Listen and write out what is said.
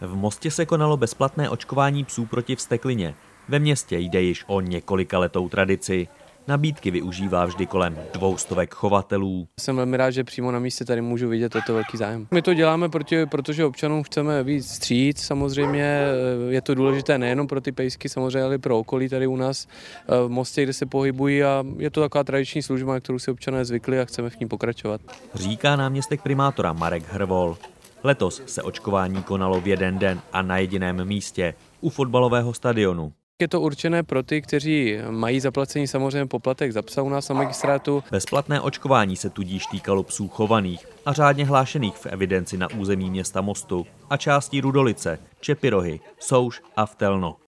V Mostě se konalo bezplatné očkování psů proti vsteklině. Ve městě jde již o několika letou tradici. Nabídky využívá vždy kolem dvoustovek chovatelů. Jsem velmi rád, že přímo na místě tady můžu vidět toto velký zájem. My to děláme, protože občanům chceme víc stříc. Samozřejmě je to důležité nejenom pro ty pejsky, samozřejmě ale i pro okolí tady u nás v Mostě, kde se pohybují a je to taková tradiční služba, na kterou si občané zvykli a chceme v ní pokračovat. Říká náměstek primátora Marek Hrvol. Letos se očkování konalo v jeden den a na jediném místě, u fotbalového stadionu. Je to určené pro ty, kteří mají zaplacení samozřejmě poplatek za psa u nás na magistrátu. Bezplatné očkování se tudíž týkalo psů chovaných a řádně hlášených v evidenci na území města Mostu a částí Rudolice, Čepirohy, Souš a Vtelno.